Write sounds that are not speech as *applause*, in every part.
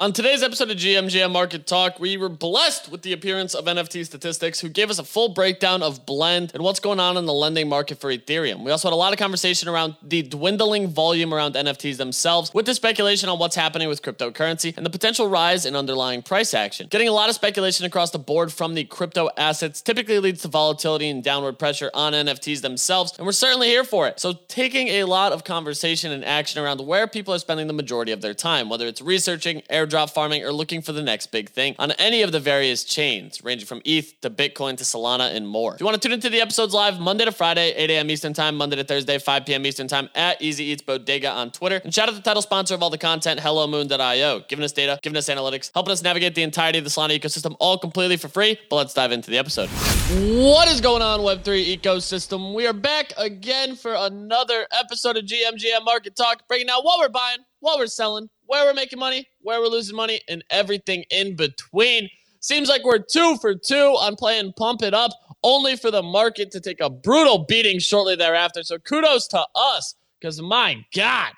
On today's episode of GMGM Market Talk, we were blessed with the appearance of NFT Statistics, who gave us a full breakdown of Blend and what's going on in the lending market for Ethereum. We also had a lot of conversation around the dwindling volume around NFTs themselves, with the speculation on what's happening with cryptocurrency and the potential rise in underlying price action. Getting a lot of speculation across the board from the crypto assets typically leads to volatility and downward pressure on NFTs themselves, and we're certainly here for it. So, taking a lot of conversation and action around where people are spending the majority of their time, whether it's researching, air airdrop farming or looking for the next big thing on any of the various chains, ranging from ETH to Bitcoin to Solana and more. If you want to tune into the episodes live Monday to Friday, 8 a.m. Eastern Time, Monday to Thursday, 5 p.m. Eastern Time at Easy Eats Bodega on Twitter. And shout out the title sponsor of all the content, HelloMoon.io, giving us data, giving us analytics, helping us navigate the entirety of the Solana ecosystem all completely for free. But let's dive into the episode. What is going on, Web3 ecosystem? We are back again for another episode of GMGM Market Talk, breaking out what we're buying, what we're selling, where we're making money, where we're losing money, and everything in between. Seems like we're two for two on playing Pump It Up, only for the market to take a brutal beating shortly thereafter. So kudos to us, because my God,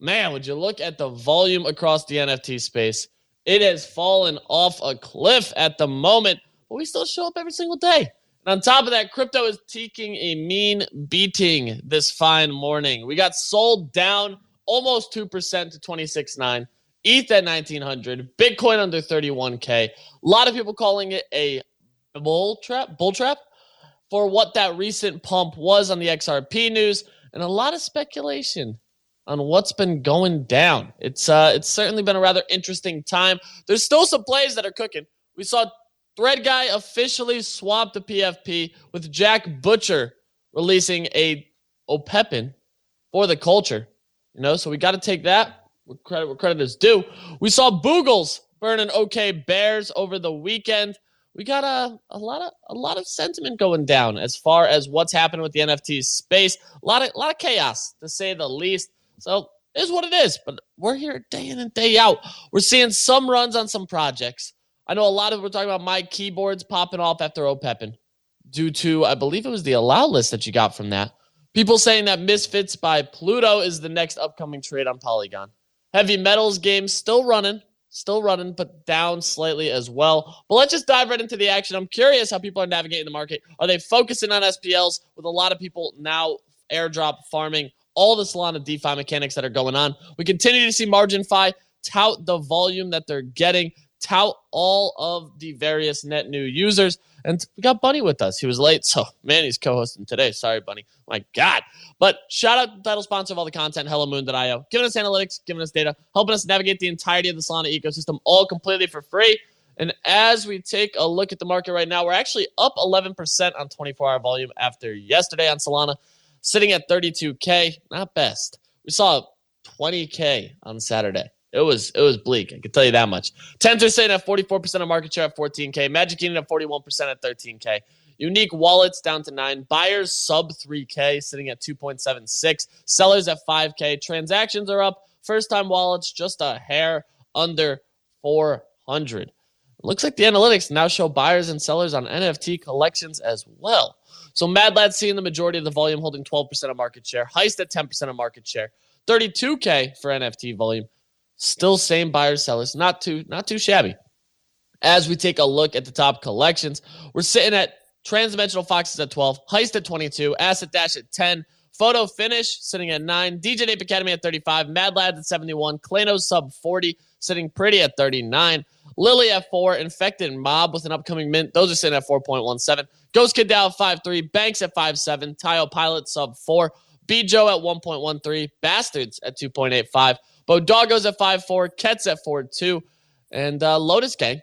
man, would you look at the volume across the NFT space? It has fallen off a cliff at the moment, but we still show up every single day. And on top of that, crypto is taking a mean beating this fine morning. We got sold down almost 2% to 26.9. ETH at 1900, Bitcoin under 31k. A lot of people calling it a bull trap, bull trap for what that recent pump was on the XRP news and a lot of speculation on what's been going down. It's uh it's certainly been a rather interesting time. There's still some plays that are cooking. We saw Thread Guy officially swap the PFP with Jack Butcher releasing a Opepen for the culture. You know, so we got to take that with credit where credit is due. We saw Boogles burning OK Bears over the weekend. We got a, a lot of a lot of sentiment going down as far as what's happening with the NFT space. A lot of a lot of chaos to say the least. So it is what it is. But we're here day in and day out. We're seeing some runs on some projects. I know a lot of we're talking about my keyboards popping off after Opepen due to I believe it was the allow list that you got from that. People saying that Misfits by Pluto is the next upcoming trade on Polygon. Heavy Metals game still running, still running, but down slightly as well. But let's just dive right into the action. I'm curious how people are navigating the market. Are they focusing on SPLs with a lot of people now airdrop farming all the Solana DeFi mechanics that are going on? We continue to see Margin MarginFi tout the volume that they're getting, tout all of the various net new users. And we got Bunny with us. He was late, so man, he's co-hosting today. Sorry, Bunny. My God. But shout out to the title sponsor of all the content, HelloMoon.io, giving us analytics, giving us data, helping us navigate the entirety of the Solana ecosystem, all completely for free. And as we take a look at the market right now, we're actually up 11% on 24 hour volume after yesterday on Solana, sitting at 32K. Not best. We saw 20K on Saturday. It was it was bleak. I can tell you that much. Tensor sitting at 44% of market share at 14K. Magic Eden at 41% at 13K. Unique wallets down to nine. Buyers sub 3K, sitting at 2.76. Sellers at 5K. Transactions are up. First time wallets just a hair under 400. Looks like the analytics now show buyers and sellers on NFT collections as well. So Mad Lad seeing the majority of the volume holding 12% of market share. Heist at 10% of market share. 32K for NFT volume. Still same buyers, sellers. Not too, not too shabby. As we take a look at the top collections, we're sitting at Transdimensional Foxes at 12, Heist at 22, Acid Dash at 10, Photo Finish sitting at 9, Degen Ape Academy at 35, Mad Lads at 71, Clayno sub 40, sitting pretty at 39, Lily at 4, Infected Mob with an upcoming mint. Those are sitting at 4.17. Ghost Kid DAO at 5.3, Banks at 5.7, Tile Pilot sub 4, B Joe at 1.13, Bastards at 2.85, Bodoggos at 5.4, Kets at 4.2, and uh, Lotus Gang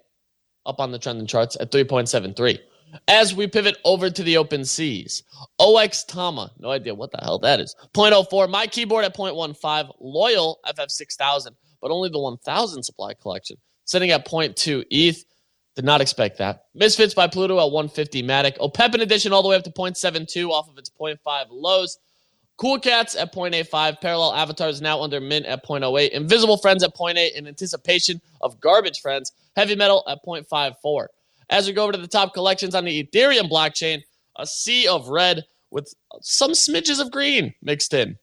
up on the trending charts at 3.73. As we pivot over to the open seas, OX Tama, no idea what the hell that is. 0.04, my keyboard at 0.15, Loyal FF6000, but only the 1000 supply collection, sitting at 0.2 ETH. Did not expect that. Misfits by Pluto at 150 Matic. Opepen edition all the way up to 0.72 off of its 0.5 lows. Cool Cats at 0.85. Parallel Avatars now under mint at 0.08. Invisible Friends at 0.8 in anticipation of Garbage Friends. Heavy Metal at 0.54. As we go over to the top collections on the Ethereum blockchain, a sea of red with some smidges of green mixed in.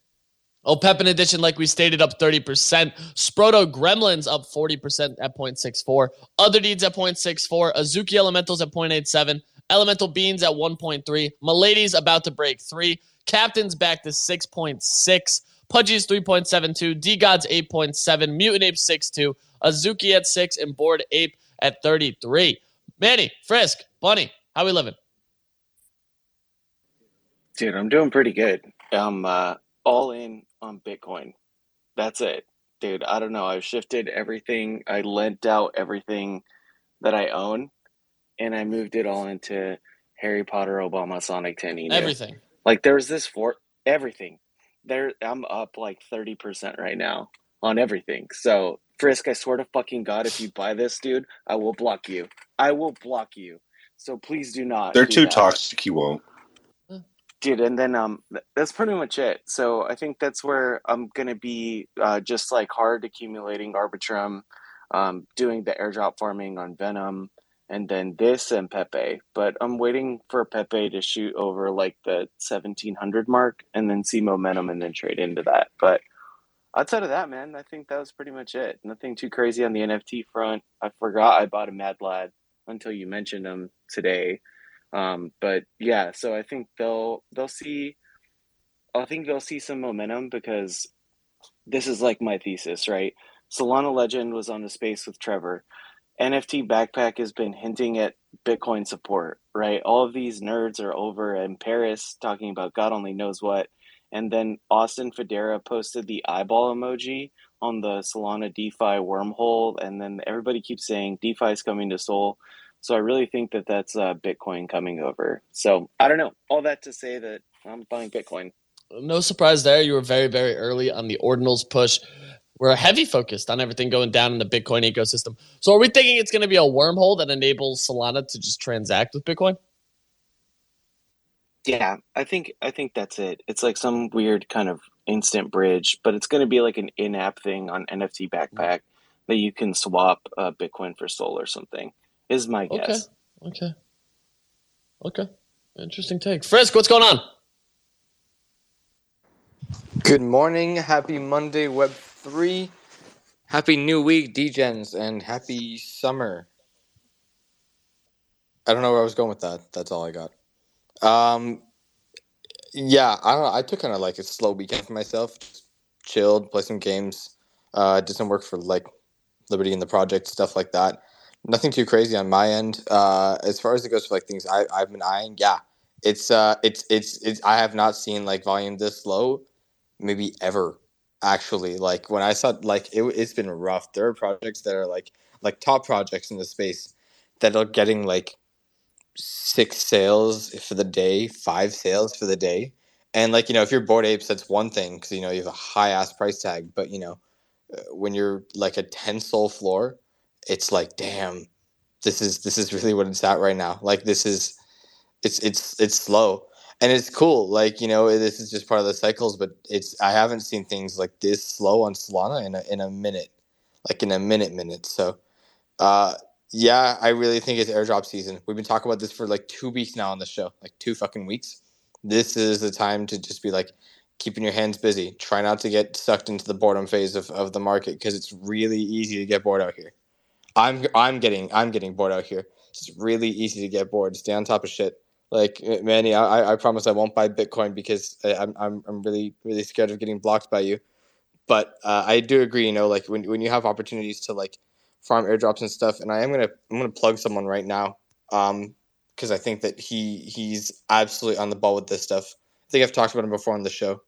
Oh, Pepin Edition, like we stated, up 30%. Sproto Gremlins up 40% at 0.64. Other Deeds at 0.64. Azuki Elementals at 0.87. Elemental Beans at 1.3. Milady's about to break 3. Captainz back to 6.6. Pudgy's 3.72. DeGods 8.7. Mutant Ape 6.2. Azuki at 6. And Bored Ape at 33. Manny, Frisk, Bunny, how we living? Dude, I'm doing pretty good. I'm uh, all in on Bitcoin. That's it. Dude, I don't know. I've shifted everything. I lent out everything that I own and I moved it all into Harry Potter, Obama, Sonic 10. Inu. Everything. Like there's this for everything. There I'm up like 30% right now on everything. So, Frisk, I swear to fucking God, if you buy this, dude, I will block you. I will block you. So please do not. They're do too that toxic. You won't dude and then um that's pretty much it so i think that's where i'm gonna be uh, just like hard accumulating arbitrum um, doing the airdrop farming on venom and then this and pepe but i'm waiting for pepe to shoot over like the 1700 mark and then see momentum and then trade into that but outside of that man i think that was pretty much it nothing too crazy on the nft front i forgot i bought a mad lad until you mentioned him today um, but yeah, so I think they'll they'll see. I think they'll see some momentum because this is like my thesis, right? Solana Legend was on the space with Trevor. NFT Backpack has been hinting at Bitcoin support, right? All of these nerds are over in Paris talking about God only knows what. And then Austin Federa posted the eyeball emoji on the Solana DeFi wormhole. And then everybody keeps saying DeFi is coming to Sol. So I really think that that's uh, Bitcoin coming over. So I don't know. All that to say that I'm buying Bitcoin. No surprise there. You were very, very early on the ordinals push. We're heavy focused on everything going down in the Bitcoin ecosystem. So are we thinking it's going to be a wormhole that enables Solana to just transact with Bitcoin? Yeah, I think I think that's it. It's like some weird kind of instant bridge, but it's going to be like an in-app thing on NFT Backpack that you can swap uh, Bitcoin for Sol or something is my guess. Okay. Okay. Okay. Interesting take. Frisk, what's going on? Good morning. Happy Monday, Web3. Happy new week, DGens, and happy summer. I don't know where I was going with that. That's all I got. Um, yeah, I don't know. I took kind of like a slow weekend for myself. Just chilled, play some games. Uh, did some work for like Liberty and the project, stuff like that nothing too crazy on my end. Uh, as far as it goes for like things I, I've been eyeing, yeah, it's uh, it's it's it's. I have not seen like volume this low, maybe ever. Actually, like when I saw like it, it's been rough. There are projects that are like like top projects in the space that are getting like six sales for the day, five sales for the day. And like you know, if you're bored apes, that's one thing because you know you have a high ass price tag. But you know, uh, when you're like a ten SOL floor, it's like damn this is this is really what it's at right now like this is it's it's it's slow and it's cool like you know this is just part of the cycles but it's i haven't seen things like this slow on solana in a, in a minute like in a minute minute so uh yeah i really think it's airdrop season we've been talking about this for like two weeks now on the show like two fucking weeks this is the time to just be like keeping your hands busy try not to get sucked into the boredom phase of, of the market because it's really easy to get bored out here I'm I'm getting I'm getting bored out here. It's really easy to get bored. Stay on top of shit. Like Manny, I, I promise I won't buy Bitcoin because I'm I'm I'm really really scared of getting blocked by you. But uh, I do agree. You know, like when when you have opportunities to like farm airdrops and stuff, and I am gonna I'm gonna plug someone right now. Um, because I think that he he's absolutely on the ball with this stuff. I think I've talked about him before on the show.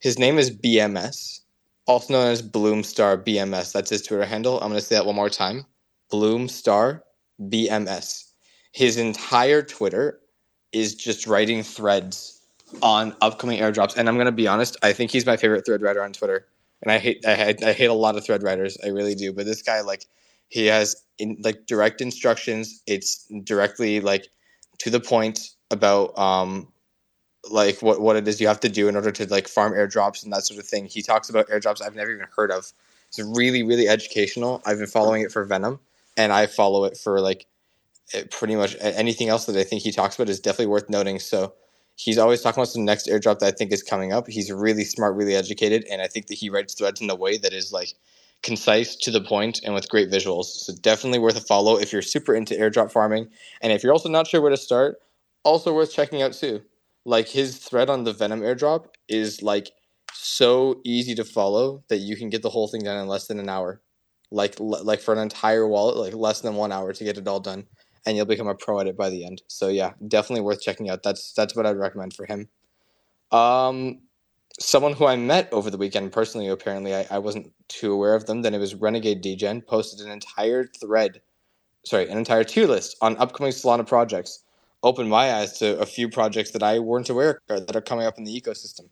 His name is BMS, also known as Bloomstar BMS. That's his Twitter handle. I'm gonna say that one more time. Bloomstar BMS. His entire Twitter is just writing threads on upcoming airdrops. And I'm gonna be honest, I think he's my favorite thread writer on Twitter. And I hate I, I hate a lot of thread writers, I really do. But this guy, like, he has in like direct instructions. It's directly like to the point about um like what what it is you have to do in order to like farm airdrops and that sort of thing. He talks about airdrops I've never even heard of. It's really really educational. I've been following it for Venom and I follow it for like eh, pretty much anything else that I think he talks about is definitely worth noting. So He's always talking about some next airdrop that I think is coming up. He's really smart, really educated, and I think that he writes threads in a way that is like concise, to the point, and with great visuals. So definitely worth a follow if you're super into airdrop farming, and if you're also not sure where to start, also worth checking out too. Like his thread on the Venom airdrop is like so easy to follow that you can get the whole thing done in less than an hour. Like like for an entire wallet, like less than one hour to get it all done and you'll become a pro at it by the end. So yeah, definitely worth checking out. That's that's what I'd recommend for him. Um, someone who I met over the weekend personally, apparently I, I wasn't too aware of them. Then it was Renegade DGen posted an entire thread, sorry, an entire tier list on upcoming Solana projects. Opened my eyes to a few projects that I weren't aware of that are coming up in the ecosystem.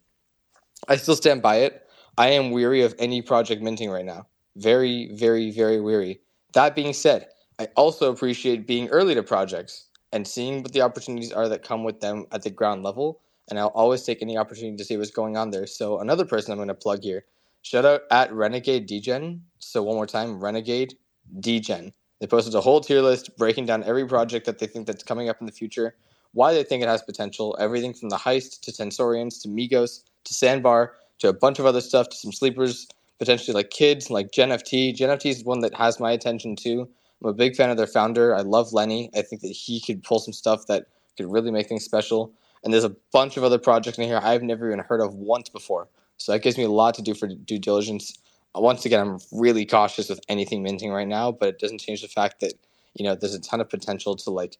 I still stand by it. I am weary of any project minting right now. Very, very, very weary. That being said, I also appreciate being early to projects and seeing what the opportunities are that come with them at the ground level. And I'll always take any opportunity to see what's going on there. So another person I'm going to plug here. Shout out at Renegade DGen. So one more time, Renegade DGen. They posted a whole tier list breaking down every project that they think that's coming up in the future, why they think it has potential, everything from the heist to Tensorians to Migos to Sandbar to a bunch of other stuff to some sleepers, potentially like kids like GenFT. GenFT is one that has my attention too. I'm a big fan of their founder. I love Lenny. I think that he could pull some stuff that could really make things special. And there's a bunch of other projects in here I've never even heard of once before. So that gives me a lot to do for due diligence. Uh, once again, I'm really cautious with anything minting right now, but it doesn't change the fact that you know there's a ton of potential to like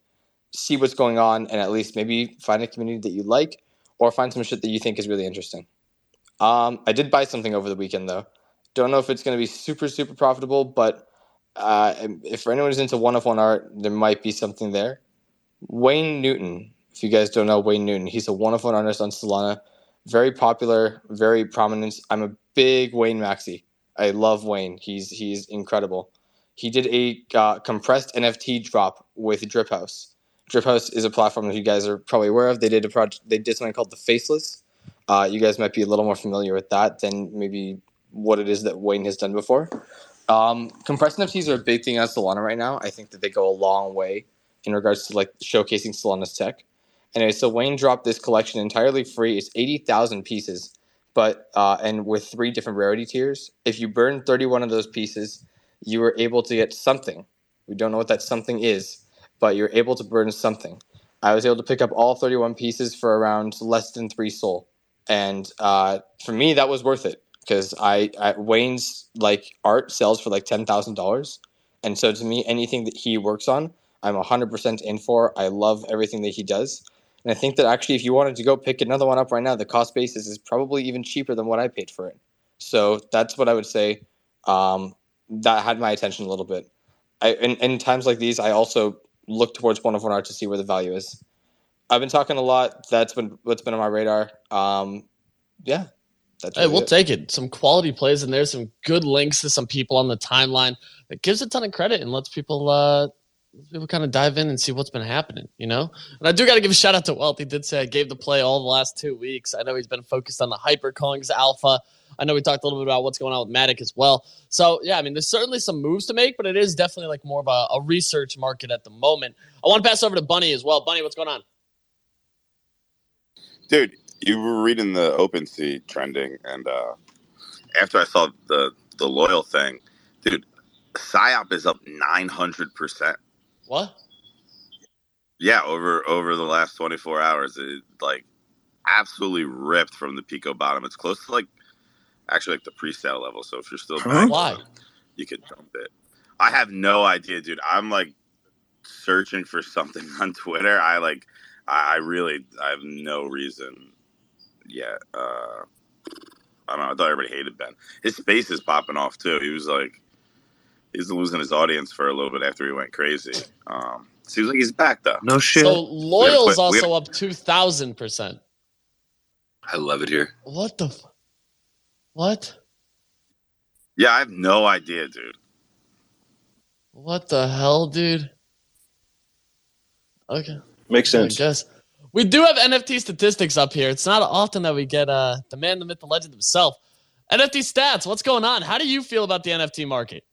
see what's going on and at least maybe find a community that you like or find some shit that you think is really interesting. Um, I did buy something over the weekend though. Don't know if it's going to be super super profitable, but uh, if anyone's into one of one art, there might be something there. Wayne Newton, if you guys don't know Wayne Newton, he's a one of one artist on Solana, very popular, very prominent. I'm a big Wayne Maxi. I love Wayne. He's he's incredible. He did a uh, compressed NFT drop with DRiP Haus. DRiP Haus is a platform that you guys are probably aware of. They did a project. They did something called the Faceless. Uh, you guys might be a little more familiar with that than maybe what it is that Wayne has done before. Um, compressed NFTs are a big thing on Solana right now. I think that they go a long way in regards to like showcasing Solana's tech. Anyway, so Wayne dropped this collection entirely free. It's eighty thousand pieces, but uh, and with three different rarity tiers. If you burn thirty-one of those pieces, you were able to get something. We don't know what that something is, but you're able to burn something. I was able to pick up all thirty-one pieces for around less than three SOL, and uh, for me that was worth it because I, I, Wayne's like art sells for like ten thousand dollars, and so to me, anything that he works on, I'm hundred percent in for. I love everything that he does, and I think that actually, if you wanted to go pick another one up right now, the cost basis is probably even cheaper than what I paid for it. So that's what I would say. Um, that had my attention a little bit. I in, in times like these, I also look towards one of one art to see where the value is. I've been talking a lot. That's been what's been on my radar. Um, yeah, that's hey, we'll it. take it. Some quality plays in there, some good links to some people on the timeline. It gives a ton of credit and lets people uh people kind of dive in and see what's been happening, you know? And I do got to give a shout out to Wealth. He did say I gave the play all the last two weeks. I know he's been focused on the Hyperkongs Alpha. I know we talked a little bit about what's going on with Matic as well. So, yeah, I mean, there's certainly some moves to make, but it is definitely like more of a, a research market at the moment. I want to pass over to Bunny as well. Bunny, what's going on? Dude, you were reading the OpenSea trending, and uh, after I saw the the loyal thing, dude, psyop is up nine hundred percent. What? Yeah, over over the last twenty four hours, it like absolutely ripped from the Pico bottom. It's close to like actually like the pre-sale level. So if you're still huh? why you could jump it. I have no idea, dude. I'm like searching for something *laughs* on Twitter. I like I really I have no reason yet. Uh, I don't know. I thought everybody hated Ben. His face is popping off too. He was like, he's losing his audience for a little bit after he went crazy. Um, seems like he's back though. No shit. So loyal's also have, up two thousand percent. I love it here. What the? F- what? Yeah, I have no idea, dude. What the hell, dude? Okay. Makes sense. I guess. We do have NFT statistics up here. It's not often that we get uh, the man, the myth, the legend himself. NFT stats, what's going on? How do you feel about the NFT market?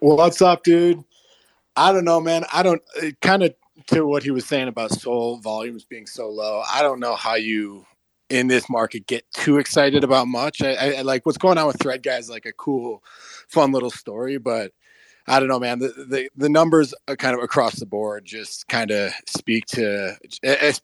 Well, what's up, dude? I don't know, man. I don't. Kind of to what he was saying about SOL volumes being so low, I don't know how you in this market get too excited about much. I, I, I like what's going on with Thread Guys, like a cool, fun little story, but I don't know, man. The, the the numbers are kind of across the board just kind of speak to,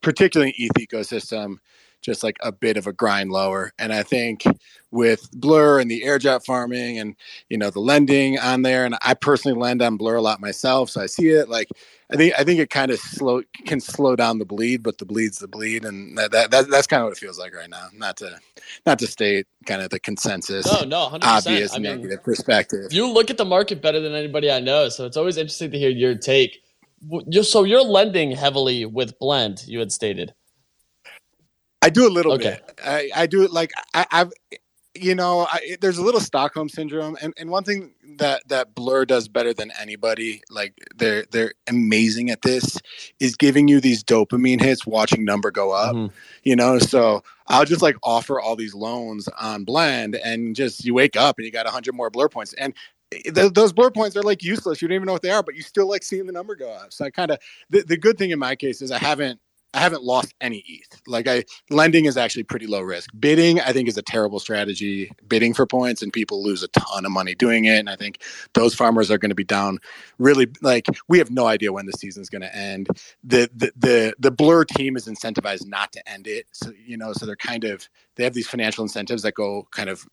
particularly ETH ecosystem, just like a bit of a grind lower. And I think with Blur and the airdrop farming and you know the lending on there, and I personally lend on Blur a lot myself, so I see it. Like I think I think it kind of slow can slow down the bleed, but the bleed's the bleed, and that, that, that that's kind of what it feels like right now. Not to not to state kind of the consensus. No, no, 100%. obvious I negative perspective. You look at the market better than anybody I know, so it's always interesting to hear your take. So you're lending heavily with Blend, you had stated. I do a little okay. bit. I, I do it like I, I've you know, I, there's a little Stockholm syndrome, and, and one thing that that Blur does better than anybody, like they're they're amazing at this, is giving you these dopamine hits, watching number go up. Mm-hmm. You know, so I'll just like offer all these loans on Blend, and just you wake up and you got hundred more Blur points, and th- those blur points are like useless. You don't even know what they are, but you still like seeing the number go up. So I kind of the, the good thing in my case is I haven't I haven't lost any ETH. Like I lending is actually pretty low risk. Bidding, I think, is a terrible strategy. Bidding for points and people lose a ton of money doing it. And I think those farmers are going to be down really like we have no idea when the season's going to end. The, the the the blur team is incentivized not to end it. So you know, so they're kind of they have these financial incentives that go kind of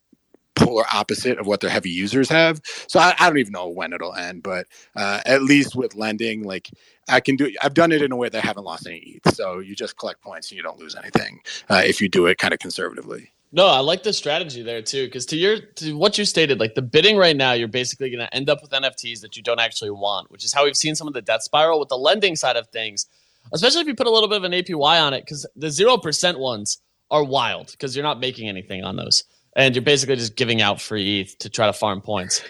polar opposite of what their heavy users have. So I, I don't even know when it'll end, but uh, at least with lending, like I can do, I've done it in a way that I haven't lost any ETH. So you just collect points and you don't lose anything uh, if you do it kind of conservatively. No, I like the strategy there too. Because to your to what you stated, like the bidding right now, you're basically going to end up with NFTs that you don't actually want, which is how we've seen some of the death spiral with the lending side of things. Especially if you put a little bit of an APY on it, because the zero percent ones are wild because you're not making anything on those and you're basically just giving out free ETH to try to farm points.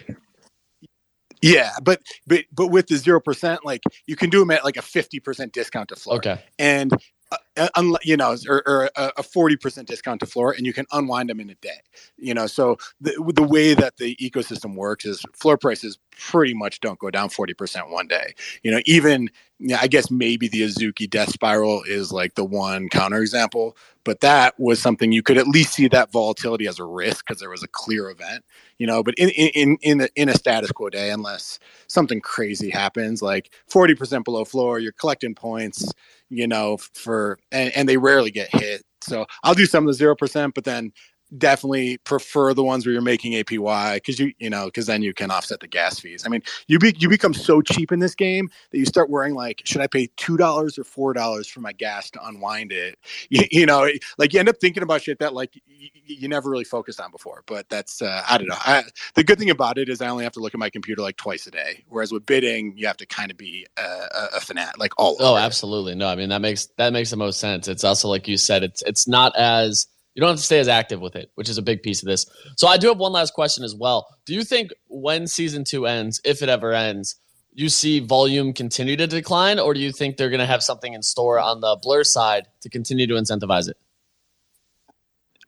Yeah, but but but with the zero percent, like you can do them at like a fifty percent discount to floor. Okay, and uh, Uh, you know, or, or a forty percent discount to floor, and you can unwind them in a day. You know, so the the way that the ecosystem works is floor prices pretty much don't go down forty percent one day. You know, even yeah, I guess maybe the Azuki death spiral is like the one counterexample, but that was something you could at least see that volatility as a risk because there was a clear event, you know. But in in in a, in a status quo day, unless something crazy happens, like forty percent below floor, you're collecting points, you know, for and, and they rarely get hit. So I'll do some of the zero percent, but then definitely prefer the ones where you're making APY because you you know because then you can offset the gas fees. I mean, you be you become so cheap in this game that you start worrying like, should I pay two dollars or four dollars for my gas to unwind it? *laughs* You, you, know, like you end up thinking about shit that like you, you never really focused on before. But that's uh, I don't know. I, the good thing about it is I only have to look at my computer like twice a day, whereas with bidding you have to kind of be a, a, a fanat like all. Oh, absolutely. No, I mean that makes that makes the most sense. It's also like you said, it's it's not as you don't have to stay as active with it, which is a big piece of this. So I do have one last question as well. Do you think when season two ends, if it ever ends, you see volume continue to decline, or do you think they're going to have something in store on the blur side to continue to incentivize it?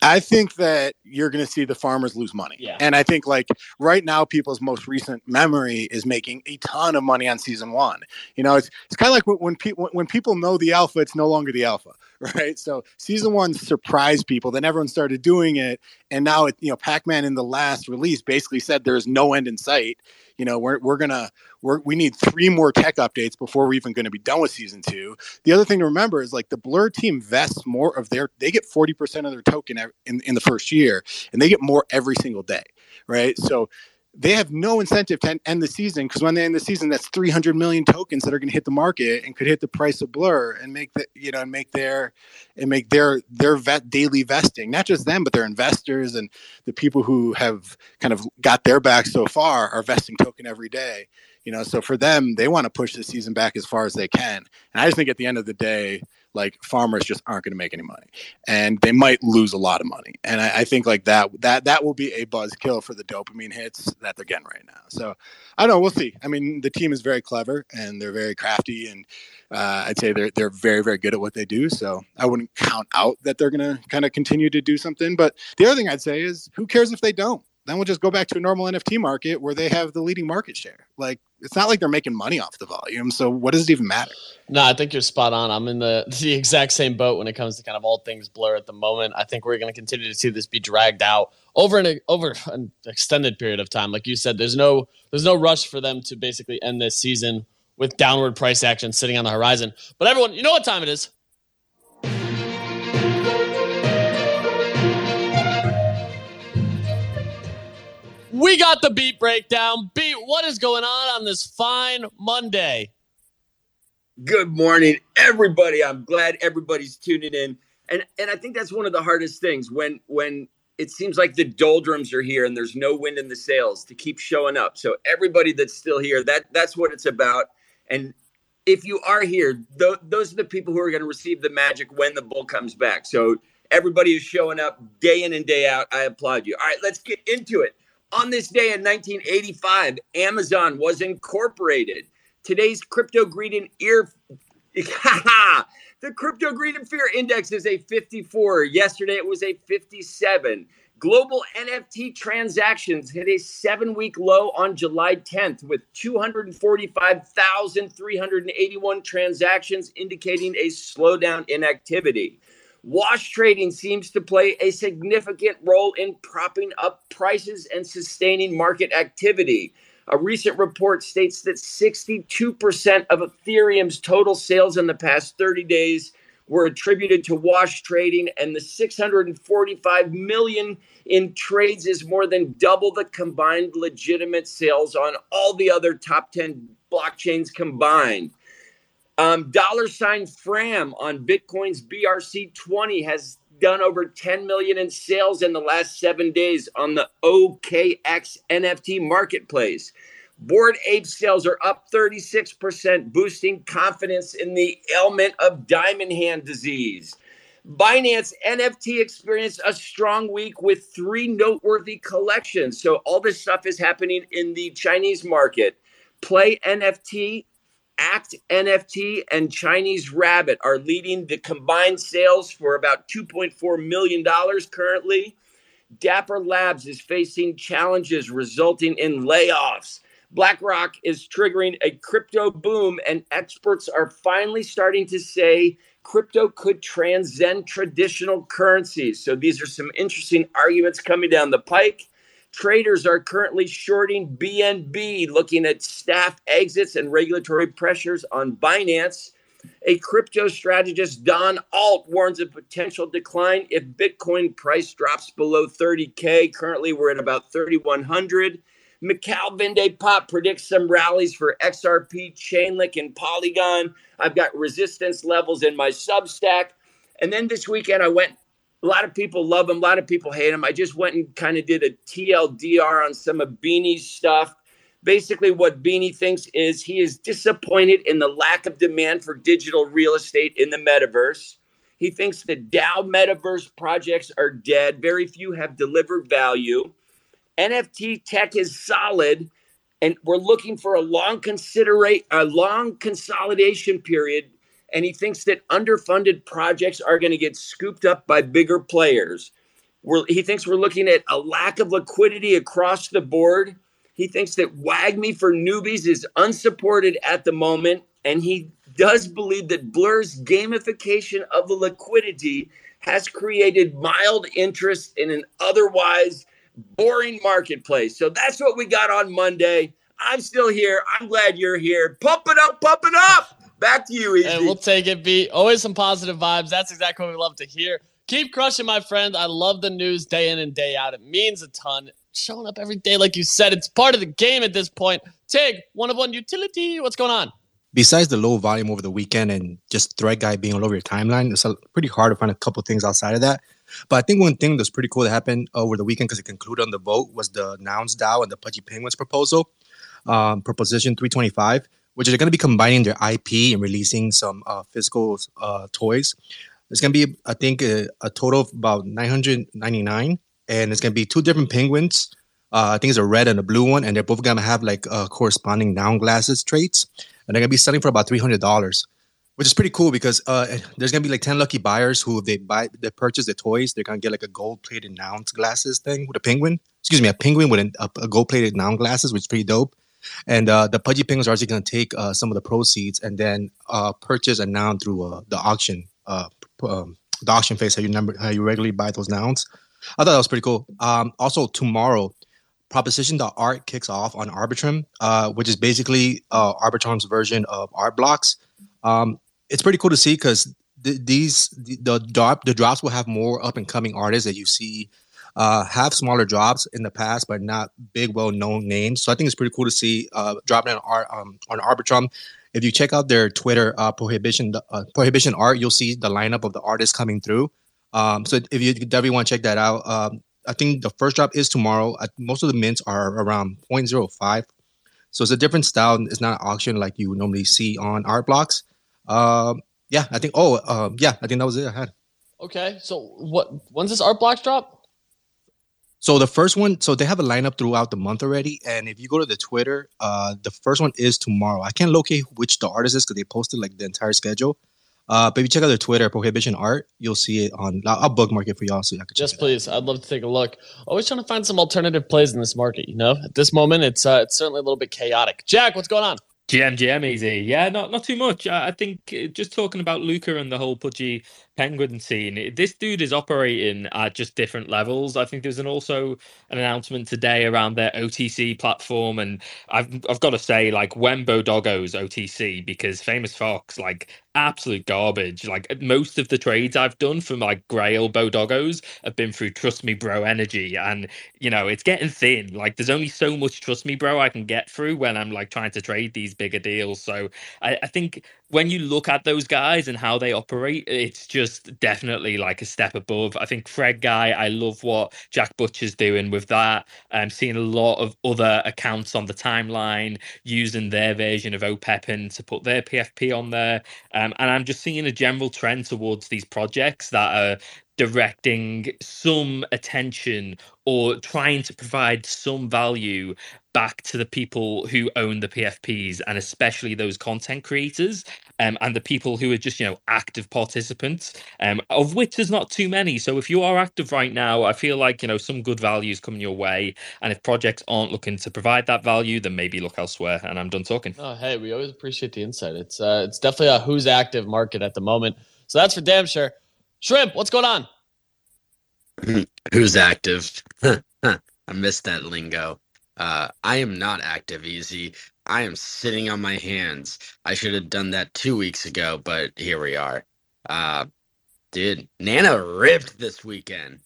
I think that you're going to see the farmers lose money. Yeah. And I think like right now, people's most recent memory is making a ton of money on season one. You know, it's it's kind of like when when, pe- when people know the alpha, it's no longer the alpha, *laughs* right? So season one surprised people. Then everyone started doing it, and now it, you know, Pac-Man in the last release basically said there's no end in sight. You know, we're we're gonna we're, we need three more tech updates before we're even going to be done with season two. The other thing to remember is like the Blur team vests more of their, they get 40% of their token in, in the first year and they get more every single day. Right. So they have no incentive to end the season because when they end the season, that's 300 million tokens that are going to hit the market and could hit the price of Blur and make the you know and make their and make their their vet daily vesting. Not just them, but their investors and the people who have kind of got their back so far are vesting token every day. You know, so for them, they want to push the season back as far as they can. And I just think at the end of the day, like farmers just aren't going to make any money and they might lose a lot of money and I, I, think like that that that will be a buzz kill for the dopamine hits that they're getting right now. So i don't know we'll see. I mean the team is very clever and they're very crafty and uh, i'd say they're, they're very very good at what they do so i wouldn't count out that they're going to kind of continue to do something but the other thing i'd say is who cares if they don't then we'll just go back to a normal NFT market where they have the leading market share. Like it's not like they're making money off the volume. So what does it even matter? No, I think you're spot on. I'm in the *laughs* the exact same boat when it comes to kind of all things blur at the moment. I think we're going to continue to see this be dragged out over an over an extended period of time. Like you said, there's no there's no rush for them to basically end this season with downward price action sitting on the horizon. But everyone, you know what time it is? We got the beat breakdown. Beat, what is going on on this fine Monday? Good morning, everybody. I'm glad everybody's tuning in. And and I think that's one of the hardest things when when it seems like the doldrums are here and there's no wind in the sails to keep showing up. So everybody that's still here, that that's what it's about. And if you are here, th- those are the people who are going to receive the magic when the bull comes back. So everybody is showing up day in and day out, I applaud you. All right, let's get into it. On this day in 1985, Amazon was incorporated. Today's crypto greed and ear. *laughs* the crypto greed and fear index is a 54. Yesterday it was a 57. Global NFT transactions hit a seven week low on July 10th with 245,381 transactions, indicating a slowdown in activity. Wash trading seems to play a significant role in propping up prices and sustaining market activity. A recent report states that 62% of Ethereum's total sales in the past 30 days were attributed to wash trading, and the 645 million in trades is more than double the combined legitimate sales on all the other top 10 blockchains combined. Um, dollar sign Fram on Bitcoin's BRC20 has done over 10 million in sales in the last seven days on the OKX NFT marketplace. Bored ape sales are up 36%, boosting confidence in the ailment of diamond hand disease. Binance NFT experienced a strong week with three noteworthy collections. So, all this stuff is happening in the Chinese market. Play NFT Act NFT and Chinese Rabbit are leading the combined sales for about $2.4 million currently. Dapper Labs is facing challenges resulting in layoffs. BlackRock is triggering a crypto boom, and experts are finally starting to say crypto could transcend traditional currencies. So, these are some interesting arguments coming down the pike. Traders are currently shorting BNB, looking at staff exits and regulatory pressures on Binance. A crypto strategist, Don Alt, warns of potential decline if Bitcoin price drops below 30K. Currently, we're at about 3,100. Michaël van de Poppe predicts some rallies for XRP, Chainlink, and Polygon. I've got resistance levels in my Substack. And then this weekend, I went a lot of people love him. A lot of people hate him. I just went and kind of did a TLDR on some of Beanie's stuff. Basically, what Beanie thinks is he is disappointed in the lack of demand for digital real estate in the metaverse. He thinks the DAO metaverse projects are dead. Very few have delivered value. NFT tech is solid, and we're looking for a long considerate a long consolidation period and he thinks that underfunded projects are going to get scooped up by bigger players. We're, he thinks we're looking at a lack of liquidity across the board. He thinks that WAGMI for newbies is unsupported at the moment, and he does believe that Blur's gamification of the liquidity has created mild interest in an otherwise boring marketplace. So that's what we got on Monday. I'm still here. I'm glad you're here. Pump it up, pump it up. Back to you, Easy. And we'll take it, B. Always some positive vibes. That's exactly what we love to hear. Keep crushing, my friend. I love the news day in and day out. It means a ton. Showing up every day, like you said, it's part of the game at this point. Tig, one of one utility. What's going on? Besides the low volume over the weekend and just thread guy being all over your timeline, it's pretty hard to find a couple things outside of that. But I think one thing that's pretty cool that happened over the weekend because it concluded on the vote was the Nouns DAO and the Pudgy Penguins proposal, um, Proposition 325 which are going to be combining their IP and releasing some uh, physical uh, toys. It's going to be, I think, a, a, total of about 999, and it's going to be two different penguins. Uh, I think it's a red and a blue one, and they're both going to have like uh, corresponding noun glasses traits, and they're going to be selling for about three hundred dollars, which is pretty cool because uh, there's going to be like ten lucky buyers who, if they buy, they purchase the toys, they're going to get like a gold-plated noun glasses thing with a penguin. excuse me, a penguin with an, a, a gold-plated noun glasses, which is pretty dope. And uh, the Pudgy Penguins are actually going to take uh, some of the proceeds and then uh, purchase a noun through uh, the auction, uh, um, the auction phase. How you number, how you regularly buy those nouns. I thought that was pretty cool. Um, also, tomorrow, Prohibition.art kicks off on Arbitrum, uh, which is basically Arbitrum's version of Art Blocks. Um, it's pretty cool to see because th- these the, the the drops will have more up and coming artists that you see uh, have smaller drops in the past, but not big, well known names. So I think it's pretty cool to see uh, dropping on art um, on Arbitrum. If you check out their Twitter uh, prohibition uh, prohibition art, you'll see the lineup of the artists coming through. Um, so if you definitely want to check that out, um, I think the first drop is tomorrow. Most of the mints are around 0.05. So it's a different style. It's not an auction like you normally see on art blocks. Um, yeah, I think. Oh, uh, yeah, I think that was it. I had. Okay, so what? When's this art blocks drop? So the first one, so they have a lineup throughout the month already, and if you go to the Twitter, uh, the first one is tomorrow. I can't locate which the artist is because they posted like the entire schedule. Uh, but if you check out their Twitter, Prohibition Art, you'll see it on. I'll, I'll bookmark it for y'all so y'all can. Yes, please. I'd love to take a look. Always trying to find some alternative plays in this market. You know, at this moment, it's uh, it's certainly a little bit chaotic. Jack, what's going on? GM, GM, easy. Yeah, not not too much. I, I think uh, just talking about Luca and the whole pudgy penguin scene. This dude is operating at just different levels. I think there's an also an announcement today around their OTC platform, and I've I've got to say, like when Bodoggo's OTC, because Famous Fox, like absolute garbage. Like most of the trades I've done from like Grail Bodoggos have been through Trust Me Bro Energy, and you know it's getting thin. Like there's only so much Trust Me Bro I can get through when I'm like trying to trade these bigger deals. So I, I think when you look at those guys and how they operate, it's just definitely like a step above. I think Thread Guy, I love what Jack Butcher's doing with that. I'm seeing a lot of other accounts on the timeline using their version of Opepen to put their PFP on there. Um, and I'm just seeing a general trend towards these projects that are directing some attention or trying to provide some value back to the people who own the PFPs and especially those content creators um, and the people who are just you know active participants um, of which there's not too many. So if you are active right now I feel like you know some good value is coming your way. And if projects aren't looking to provide that value then maybe look elsewhere. And I'm done talking. Oh hey we always appreciate the insight. It's uh, it's definitely a who's active market at the moment. So that's for damn sure. Shrimp what's going on? Who's active? *laughs* I missed that lingo uh, I am not active easy. I am sitting on my hands. I should have done that two weeks ago, but here we are. Uh, dude, Nana ripped this weekend.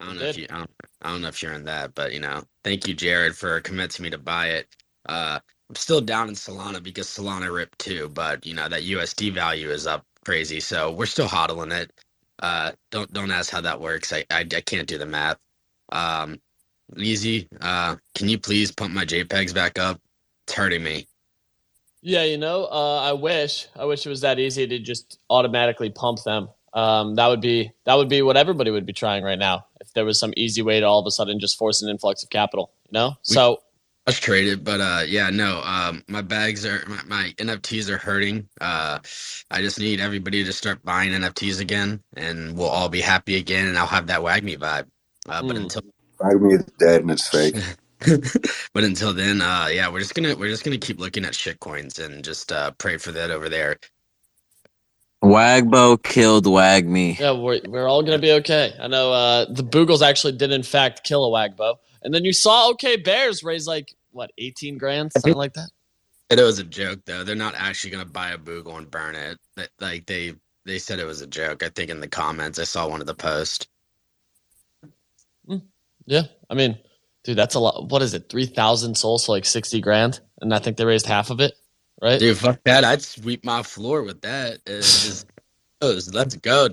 I don't know if you, I don't, I don't know if you're in that, but you know, thank you, Jared, for convincing me to buy it. Uh, I'm still down in Solana because Solana ripped too, but you know that USD value is up crazy, so we're still hodling it. Uh, don't don't ask how that works. I I, I can't do the math. Um, Easy. Uh, can you please pump my JPEGs back up? It's hurting me. Yeah, you know, uh, I wish I wish it was that easy to just automatically pump them. Um, that would be that would be what everybody would be trying right now. If there was some easy way to all of a sudden just force an influx of capital, you know. We, so let's trade it, but uh, yeah, no. Um, my bags are my, my NFTs are hurting. Uh, I just need everybody to start buying NFTs again, and we'll all be happy again, and I'll have that WAGMI vibe. Uh, mm. But until me dead and it's fake. but until then, uh, yeah, we're just gonna we're just gonna keep looking at shit coins and just uh, pray for that over there. Wagbo killed Wagme. Yeah, we're, we're all gonna be okay. I know uh, the Boogles actually did in fact kill a Wagbo, and then you saw OK Bears raise like what eighteen grand, something like that. It was a joke though. They're not actually gonna buy a Boogle and burn it. Like they they said it was a joke. I think in the comments I saw one of the posts. Yeah, I mean, dude, that's a lot. What is it? Three thousand souls for like sixty grand, and I think they raised half of it, right? Dude, fuck that! I'd sweep my floor with that. Just, let's go.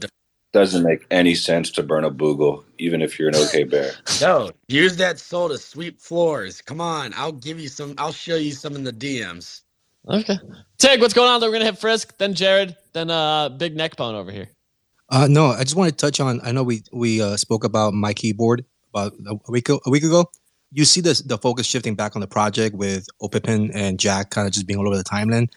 Doesn't make any sense to burn a boogle, even if you're an OK *laughs* bear. No, use that SOL to sweep floors. Come on, I'll give you some. I'll show you some in the DMs. Okay, Tig, what's going on? We're gonna hit Frisk, then Jared, then uh, Big Neckbone over here. Uh, no, I just want to touch on. I know we we uh, spoke about my keyboard about a week a week ago, you see this the focus shifting back on the project with Opepen and Jack kind of just being all over the timeline.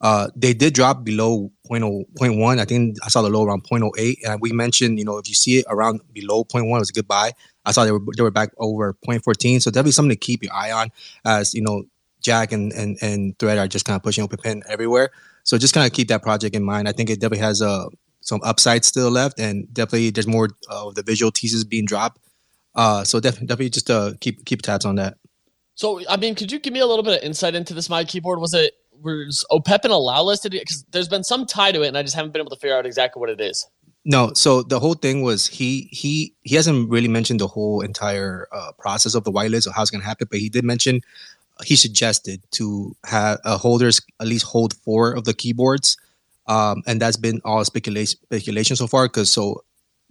Uh, they did drop below 0.0, 0.1. I think I saw the low around 0.08. And we mentioned, you know, if you see it around below 0.1, it was a good buy. I saw they were they were back over 0.14. So definitely something to keep your eye on as, you know, Jack and and, and Thread are just kind of pushing Opepen everywhere. So just kind of keep that project in mind. I think it definitely has uh, some upside still left, and definitely there's more of the visual teasers being dropped. Uh, so definitely, definitely just uh, keep keep tabs on that. So, I mean, could you give me a little bit of insight into this My Keyboard? Was it was OPEP and allow listed? Because there's been some tie to it, and I just haven't been able to figure out exactly what it is. No, so the whole thing was he he he hasn't really mentioned the whole entire uh, process of the whitelist or how it's going to happen, but he did mention he suggested to have uh, holders at least hold four of the keyboards, um, and that's been all speculation speculation so far. Because so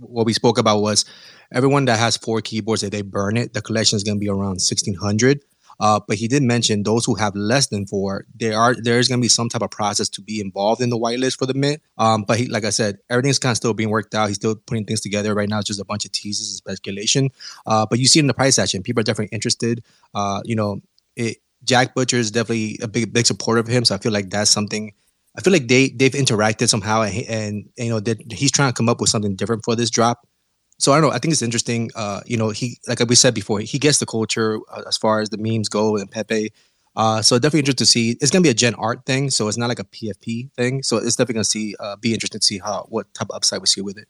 what we spoke about was everyone that has four keyboards, if they burn it, the collection is going to be around sixteen hundred. Uh, but he did mention those who have less than four, there are there is going to be some type of process to be involved in the whitelist for the mint. Um, but he, like I said, everything's kind of still being worked out. He's still putting things together right now. It's just a bunch of teases and speculation. Uh, but you see in the price action, people are definitely interested. Uh, you know, it, Jack Butcher is definitely a big big supporter of him. So I feel like that's something. I feel like they they've interacted somehow, and, and, you know that he's trying to come up with something different for this drop so I don't know. I think it's interesting. Uh, you know, he like we said before, he gets the culture uh, as far as the memes go and Pepe. Uh, so definitely interested to see. It's gonna be a Gen Art thing, so it's not like a PFP thing. So it's definitely gonna see uh, be interesting to see how what type of upside we see with it.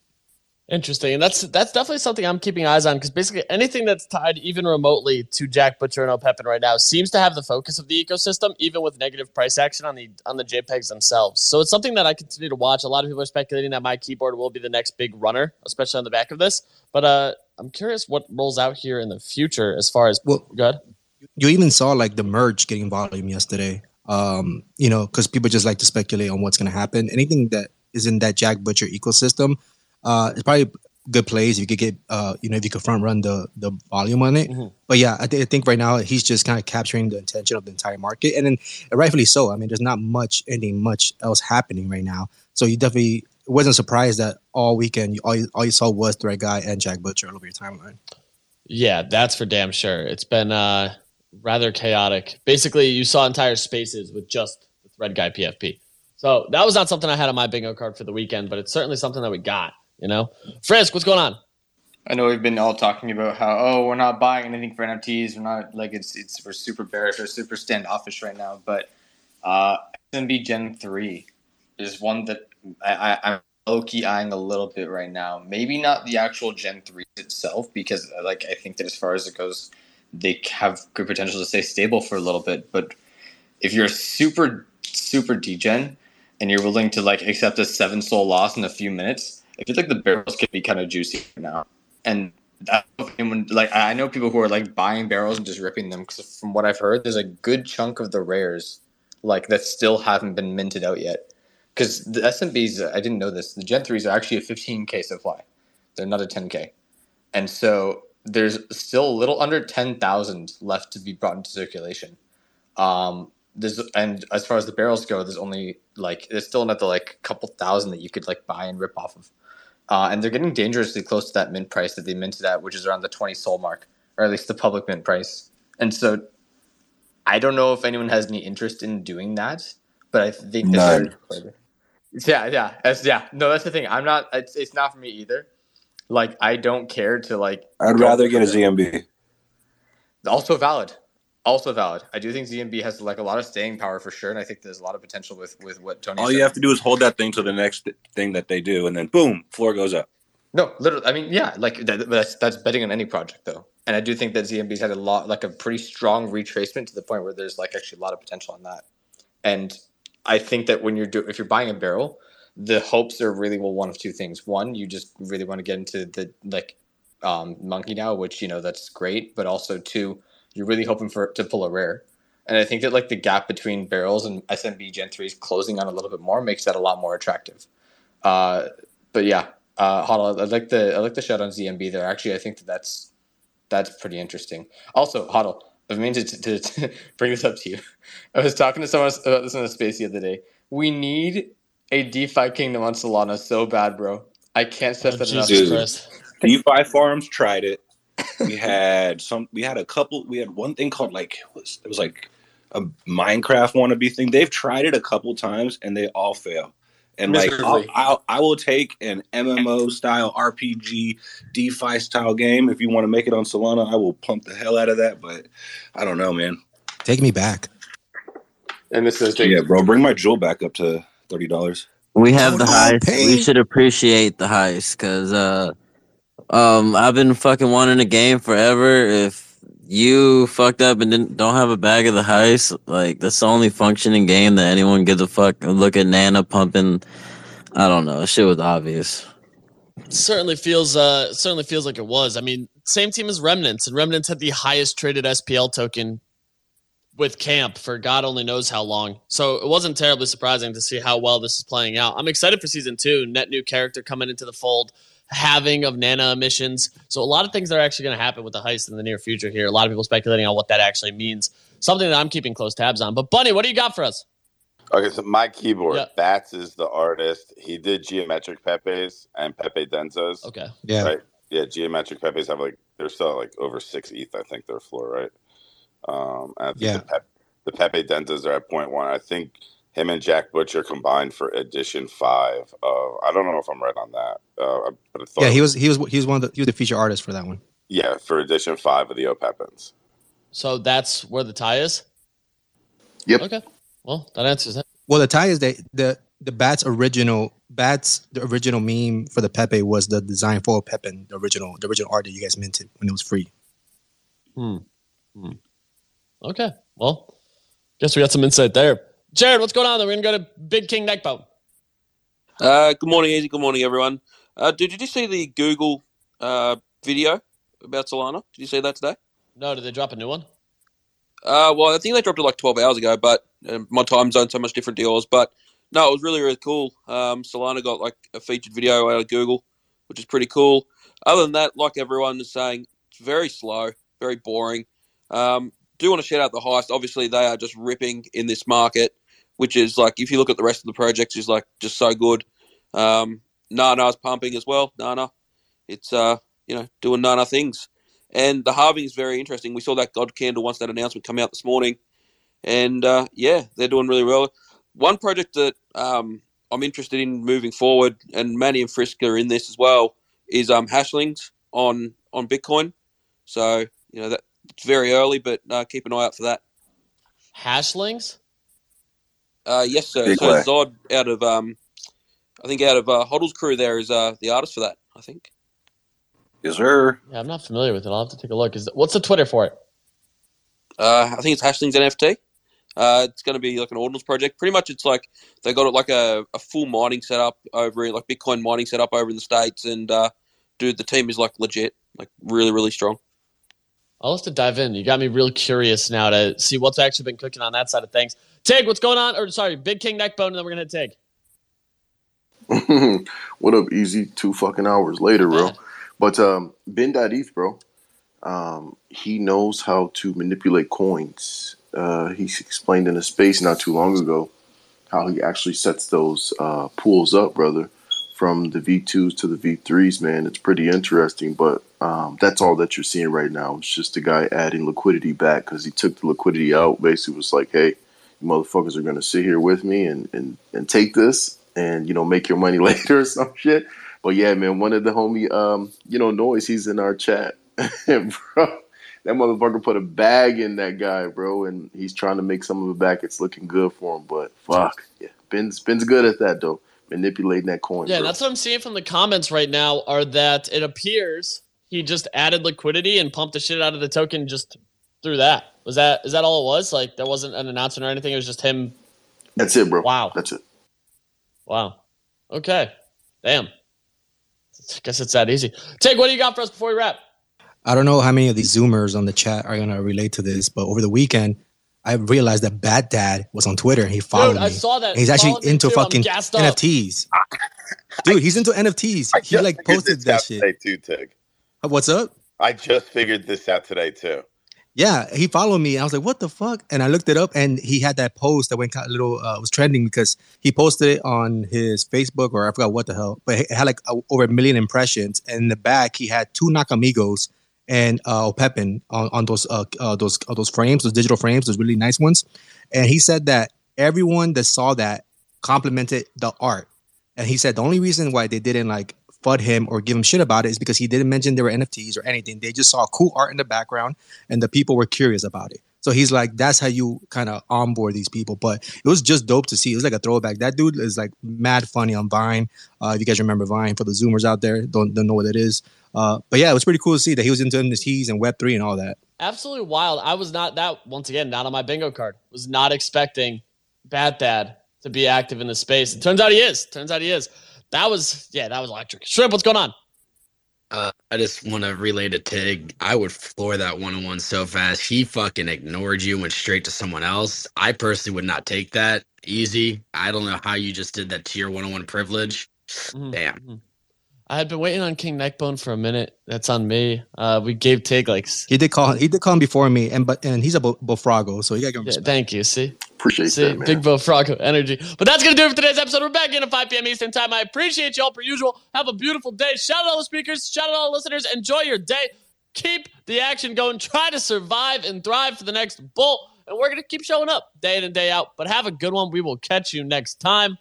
Interesting, and that's that's definitely something I'm keeping eyes on because basically anything that's tied even remotely to Jack Butcher and Opepen right now seems to have the focus of the ecosystem, even with negative price action on the on the JPEGs themselves. So it's something that I continue to watch. A lot of people are speculating that my keyboard will be the next big runner, especially on the back of this. But uh, I'm curious what rolls out here in the future as far as well. Good. You even saw like the merge getting volume yesterday. Um, you know, because people just like to speculate on what's going to happen. Anything that is in that Jack Butcher ecosystem uh, it's probably good plays. If you could get, uh, you know, if you could front run the the volume on it. Mm-hmm. But yeah, I, th- I, think right now he's just kind of capturing the attention of the entire market, and then rightfully so. I mean, there's not much anything much else happening right now, so you definitely wasn't surprised that all weekend you, all you, all you saw was Thread Guy and Jack Butcher all over your timeline. Yeah, that's for damn sure. It's been uh, rather chaotic. Basically, you saw entire spaces with just the Thread Guy PFP. So that was not something I had on my bingo card for the weekend, but it's certainly something that we got. You know, Frisk, what's going on? I know we've been all talking about how oh we're not buying anything for NFTs. We're not like it's it's we're super bearish or super standoffish right now. But uh, SMB Gen three is one that I, I, I'm low key eyeing a little bit right now. Maybe not the actual Gen three itself because like I think that as far as it goes, they have good potential to stay stable for a little bit. But if you're super super degen and you're willing to like accept a seven SOL loss in a few minutes I feel like the barrels can be kind of juicy now, and that like I know people who are like buying barrels and just ripping them because from what I've heard, there's a good chunk of the rares like that still haven't been minted out yet. Because the SMBs, I didn't know this. The Gen threes are actually a 15k supply; they're not a 10k, and so there's still a little under 10,000 left to be brought into circulation. Um, there's and as far as the barrels go, there's only like there's still another like couple thousand that you could like buy and rip off of. Uh, and they're getting dangerously close to that mint price that they minted at, which is around the 20 SOL mark, or at least the public mint price. And so I don't know if anyone has any interest in doing that, but I think None. Yeah, yeah, that's, yeah. No, that's the thing. I'm not. It's, it's not for me either. Like, I don't care to like. I'd rather get a ZMB. Also valid also valid. I do think ZMB has like a lot of staying power for sure, and I think there's a lot of potential with with what Tony. All said. you have to do is hold that thing to the next thing that they do, and then boom, floor goes up. No, literally. I mean, yeah, like that, that's that's betting on any project though, and I do think that ZMB's had a lot, like a pretty strong retracement to the point where there's like actually a lot of potential on that, and I think that when you're do if you're buying a barrel, the hopes are really well one of two things. One, you just really want to get into the like um, monkey now, which you know that's great, but also two you're really hoping for to pull a rare. And I think that like the gap between barrels and SMB Gen 3 is closing on a little bit more makes that a lot more attractive. Uh, but yeah, uh, Huddle, I like the I like the shot on ZMB there. Actually, I think that that's that's pretty interesting. Also, Huddle, I mean to, to, to *laughs* bring this up to you. I was talking to someone about this in the space the other day. We need a DeFi kingdom on Solana so bad, bro. I can't stress oh, that enough. *laughs* DeFi forums tried it we had some we had a couple we had one thing called like it was, it was like a Minecraft wannabe thing. They've tried it a couple times and they all fail. And like I'll, I'll, I will take an MMO style RPG DeFi style game if you want to make it on Solana. I will pump the hell out of that. But I don't know, man. Take me back. And this is the Yeah, bro, bring my jewel back up to thirty dollars. We have Oh, the no, heist. Payne. We should appreciate the heist because uh, um, I've been fucking wanting a game forever. If you fucked up and didn't don't have a bag of the heist, like that's the only functioning game that anyone gives a fuck. Look at Nana pumping. I don't know. Shit was obvious. certainly feels uh certainly feels like it was. I mean, same team as Remnants, and Remnants had the highest traded SPL token with Camp for God only knows how long. So it wasn't terribly surprising to see how well this is playing out. I'm excited for season two. Net new character coming into the fold, having of Nana emissions. So a lot of things that are actually going to happen with the heist in the near future here. A lot of people speculating on what that actually means. Something that I'm keeping close tabs on. But Bunny, what do you got for us? Okay, so my keyboard, Yeah. Bats is the artist. He did geometric Pepe's and Pepe Denzas. Okay. Yeah. Right. Yeah, geometric Pepe's have like they're still like over six ETH, I think their floor, right? Um I think Yeah. the, Pep, the Pepe Denzas are at point one. I think him and Jack Butcher combined for edition five. Uh, I don't know if I'm right on that. Uh, but I thought Yeah, he was he was he was one of the he was the feature artist for that one. yeah, for edition five of the Opepens. So that's where the tie is? Yep. Okay. Well, that answers it. Well, the tie is that the the Bats original Bats the original meme for the Pepe was the design for Pepin, the original the original art that you guys minted when it was free. Hmm. Hmm. Okay. Well, guess we got some insight there. Jared, what's going on? Then we're gonna go to Big King Neckbone. Uh, good morning, Easy. Good morning, everyone. Uh, dude, did you see the Google uh, video about Solana? Did you see that today? No, did they drop a new one? Uh, well, I think they dropped it like 12 hours ago, but uh, my time zone's so much different to yours. But no, it was really, really cool. Um, Solana got like a featured video out of Google, which is pretty cool. Other than that, like everyone is saying, it's very slow, very boring. Um, do want to shout out the heist. Obviously, they are just ripping in this market, which is like, if you look at the rest of the projects, is like just so good. Um, Nana's pumping as well. Nana, it's uh, you know, doing Nana things. And the halving is very interesting. We saw that God Candle once that announcement come out this morning, and uh, yeah, they're doing really well. One project that um, I'm interested in moving forward, and Manny and Frisk are in this as well, is um, Hashlings on on Bitcoin. So you know that it's very early, but uh, keep an eye out for that. Hashlings? Uh, yes, sir. Big so way. Zod out of um, I think out of uh, Hoddle's crew there is uh, the artist for that. I think. Yes, sir. Yeah, I'm not familiar with it. I'll have to take a look. Is what's the Twitter for it? Uh, I think it's Hashlings NFT. Uh, it's going to be like an ordinals project. Pretty much, it's like they got it like a, a full mining setup over in like Bitcoin mining setup over in the states, and uh, dude, the team is like legit, like really, really strong. I'll have to dive in. You got me real curious now to see what's actually been cooking on that side of things. Tig, what's going on? Or sorry, Big King Neckbone, and then we're gonna hit Tig. *laughs* what up, easy? Two fucking hours later, bro. But um, Ben.eth, bro. Um, he knows how to manipulate coins. Uh, he explained in a space not too long ago how he actually sets those uh, pools up, brother, from the V2s to the V3s, man. It's pretty interesting, but um, that's all that you're seeing right now. It's just a guy adding liquidity back because he took the liquidity out. Basically, was like, hey, motherfuckers are going to sit here with me and, and, and take this and, you know, make your money *laughs* later or some shit. But yeah, man, one of the homie, um, you know, noise, he's in our chat. And, *laughs* bro, that motherfucker put a bag in that guy, bro, and he's trying to make some of it back. It's looking good for him, but fuck. Yeah. Ben's Ben's good at that though. Manipulating that coin. Yeah, bro. that's what I'm seeing from the comments right now. Are that it appears he just added liquidity and pumped the shit out of the token just through that. Was that is that all it was? Like there wasn't an announcement or anything. It was just him. That's it, bro. Wow. That's it. Wow. Okay. Damn. I guess it's that easy. Tig, what do you got for us before we wrap? I don't know how many of these Zoomers on the chat are gonna relate to this, but over the weekend, I realized that Bad Dad was on Twitter and he followed Dude, me. I saw that. And he's actually Followed me into too. I'm fucking gassed up. NFTs. Dude, he's into NFTs. He just like figured posted this that shit. today too, Tig. What's up? I just figured this out today too. Yeah, he followed me. I was like, "What the fuck?" And I looked it up, and he had that post that went kind of a little uh, was trending because he posted it on his Facebook or I forgot what the hell, but it had like a, over a million impressions. And in the back, he had two Nakamigos and uh, on, on those uh, uh, those uh, those frames, those digital frames, those really nice ones. And he said that everyone that saw that complimented the art. And he said the only reason why they didn't like fud him or give him shit about it is because he didn't mention there were NFTs or anything. They just saw cool art in the background and the people were curious about it. So he's like, that's how you kind of onboard these people. But it was just dope to see. It was like a throwback. That dude is like mad funny on Vine. Uh, if you guys remember Vine, for the Zoomers out there, don't don't know what it is. Uh, but yeah, it was pretty cool to see that he was into NFTs and Web three and all that. Absolutely wild. I was not that once again not on my bingo card. Was not expecting Bad Dad to be active in the space. It turns out he is. Turns out he is. That was yeah, that was electric. Shrimp, what's going on? Uh, I just want to relay to Tig. I would floor that one on one so fast. He fucking ignored you, went straight to someone else. I personally would not take that easy. I don't know how you just did that to your one on one privilege. Mm-hmm. Damn. I had been waiting on King Neckbone for a minute. That's on me. Uh, we gave Tig like He did call. He did call him before me, and but and he's a Bo- Bofrago, so you gotta give him yeah, respect. thank you. See, Appreciate see, that, man. big Bo Froggo energy. But that's gonna do it for today's episode. We're back in at 5 p.m. Eastern time. I appreciate y'all per usual. Have a beautiful day. Shout out all the speakers. Shout out all the listeners. Enjoy your day. Keep the action going. Try to survive and thrive for the next bull. And we're gonna keep showing up day in and day out. But have a good one. We will catch you next time.